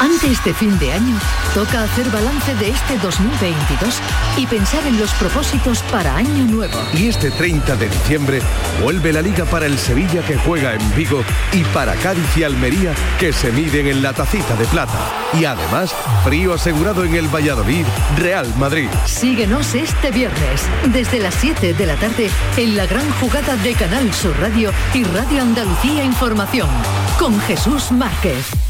Antes de fin de año, toca hacer balance de este 2022 y pensar en los propósitos para año nuevo. Y este 30 de diciembre vuelve la liga para el Sevilla que juega en Vigo y para Cádiz y Almería que se miden en la tacita de plata. Y además, frío asegurado en el Valladolid, Real Madrid. Síguenos este viernes, desde las 7 de la tarde, en la gran jugada de Canal Sur Radio y Radio Andalucía Información, con Jesús Márquez.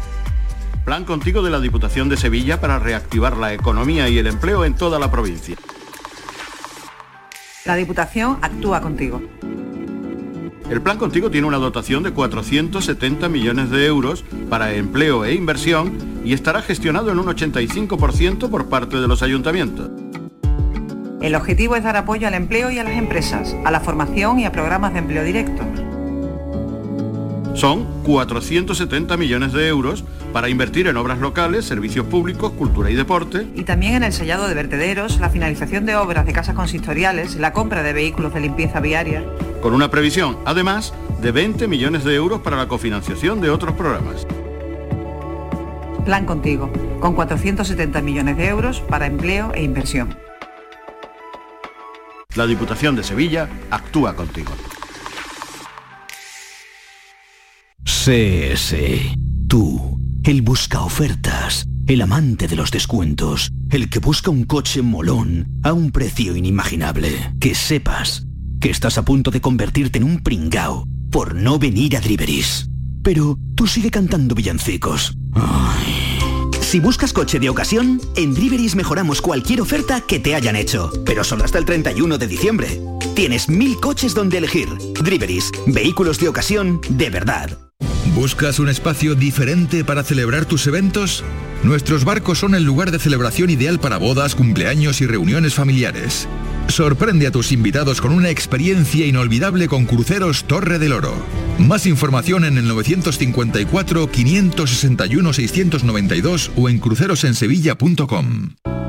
Plan contigo de la Diputación de Sevilla para reactivar la economía y el empleo en toda la provincia. La Diputación actúa contigo. El plan contigo tiene una dotación de 470 millones de euros para empleo e inversión y estará gestionado en un 85% por parte de los ayuntamientos. El objetivo es dar apoyo al empleo y a las empresas, a la formación y a programas de empleo directo. Son 470 millones de euros para invertir en obras locales, servicios públicos, cultura y deporte, Y también en el sellado de vertederos, la finalización de obras de casas consistoriales, la compra de vehículos de limpieza viaria. con una previsión, además, de 20 millones de euros para la cofinanciación de otros programas. Plan contigo, con 470 millones de euros para empleo e inversión. La Diputación de Sevilla actúa contigo. CS. Tú, el busca ofertas, el amante de los descuentos, el que busca un coche molón a un precio inimaginable. Que sepas que estás a punto de convertirte en un pringao por no venir a Driveris. Pero tú sigue cantando villancicos. Si buscas coche de ocasión, en Driveris mejoramos cualquier oferta que te hayan hecho, pero solo hasta el 31 de diciembre. Tienes mil coches donde elegir. Driveris, vehículos de ocasión de verdad. ¿Buscas un espacio diferente para celebrar tus eventos? Nuestros barcos son el lugar de celebración ideal para bodas, cumpleaños y reuniones familiares. Sorprende a tus invitados con una experiencia inolvidable con Cruceros Torre del Oro. Más información en el 954 561 692 o en crucerosensevilla.com.